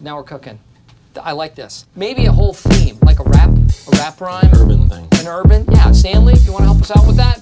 Now we're cooking. I like this. Maybe a whole theme, like a rap, a rap rhyme. Urban thing. An urban. Yeah, Stanley, you want to help us out with that?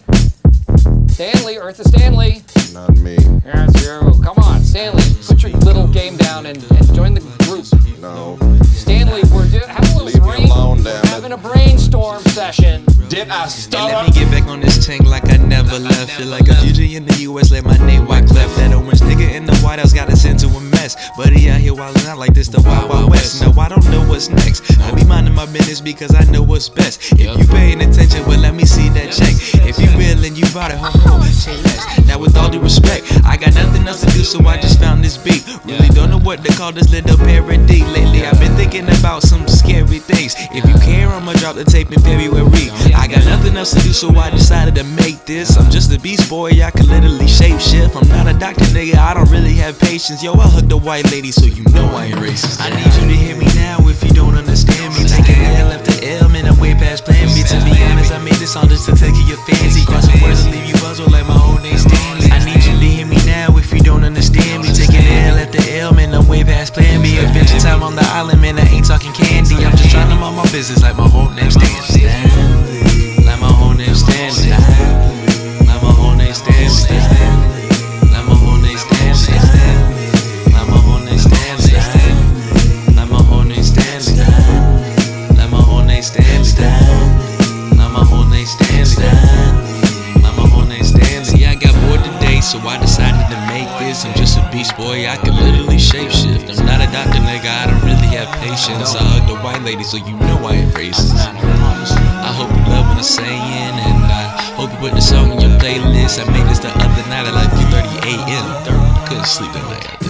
Stanley, Eartha Stanley. Not me. Yes, you. Come on, Stanley. Put your little game down and, and join the group. No. Stanley, we're do- having a little Leave me brain, alone, damn it. having a brainstorm session. Did I And stutter? let me get back on this tank like I never left. Feel like a fugitive in the US, let my name white cleft. That orange nigga in the White House got us into a mess. But he out here wildin' out like this the Wild Wild West. Now I don't know what's next. I be minding my business because I know what's best. If you paying attention, well let me see that check. If you billin', you bought it, ho ho. Say less. Now with all due respect, I got nothing else to do, so I just found this beat. Really don't know what to call this little parody. Lately I've been thinking about some scary things. If you care, I'ma drop the tape in February. I got nothing else to do, so I decided to make this. I'm just a beast boy, I can literally shape shift. I'm not a doctor, nigga, I don't have patience. Yo, I hooked a white lady, so you know I ain't racist. I need you to hear me now if you don't understand me. Taking L the L, man, I'm way past plan B. To be honest, I made this song just to take your fancy. Crossing words and leave you puzzled like my whole name Stanley. I need you to hear me now if you don't understand me. Taking L the L, man, I'm way past plan B. Adventure time on the island, man, I ain't talking candy. I'm just trying to mind my business like my whole name Stanley. I'm just a beast boy, I can literally shapeshift. I'm not a doctor, nigga, I don't really have patience. I hugged a white lady, so you know I ain't racist. I hope you love what I'm saying, and I hope you put the song in your playlist. I made this the other night at like 3:30 a.m. Couldn't sleep that night.